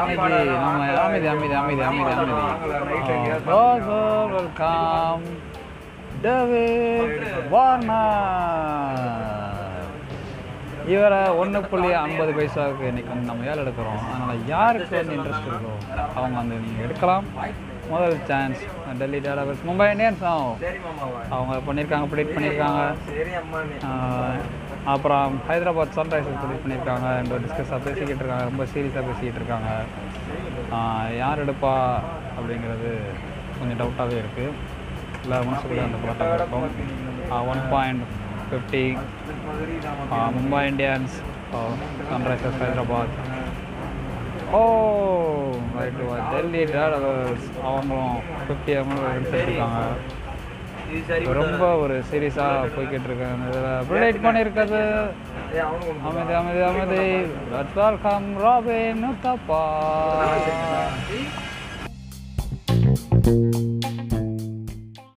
அமைதி அமைதி அமைதி அமைதி அமைதி வெல்கம் டேவிட் வார்னர் இவரை ஒன்று புள்ளி ஐம்பது பைசாவுக்கு இன்னைக்கு வந்து நம்ம ஏழை எடுக்கிறோம். அதனால் யாருக்கு வந்து இன்ட்ரெஸ்ட் இருக்கோ அவங்க வந்து நீங்கள் எடுக்கலாம். முதல் சான்ஸ் டெல்லி டேடாபர்ஸ் மும்பை இந்தியன்ஸ் அவங்க பண்ணியிருக்காங்க ப்ரிடிக்ட் பண்ணியிருக்காங்க. அப்புறம் ஹைதராபாத் சன்ரைசர்ஸ் ப்ரிடிக்ட் பண்ணியிருக்காங்க. ரெண்டு டிஸ்கஸாக பேசிக்கிட்டு இருக்காங்க. ரொம்ப சீரியஸாக பேசிக்கிட்டு இருக்காங்க. யார் எடுப்பா அப்படிங்கிறது கொஞ்சம் டவுட்டாகவே இருக்குது இல்லை மனசுக்குள்ளே அந்த பட்டம் இருக்கும். One point fifty Mumbai Indians Sunrisers Hyderabad. Oh right Delhi டேடாபர்ஸ் அவங்களும் ஃபிஃப்டி எம்எல் எடுத்துருக்காங்க ரொம்ப ஒரு சீரியஸாக போய்கிட்டு இருக்கேன் இதில் ப்ரிடேட் பண்ணியிருக்கிறது அமைதி அமைதி அமைதி. வெல்கம் ராபின் தப்பா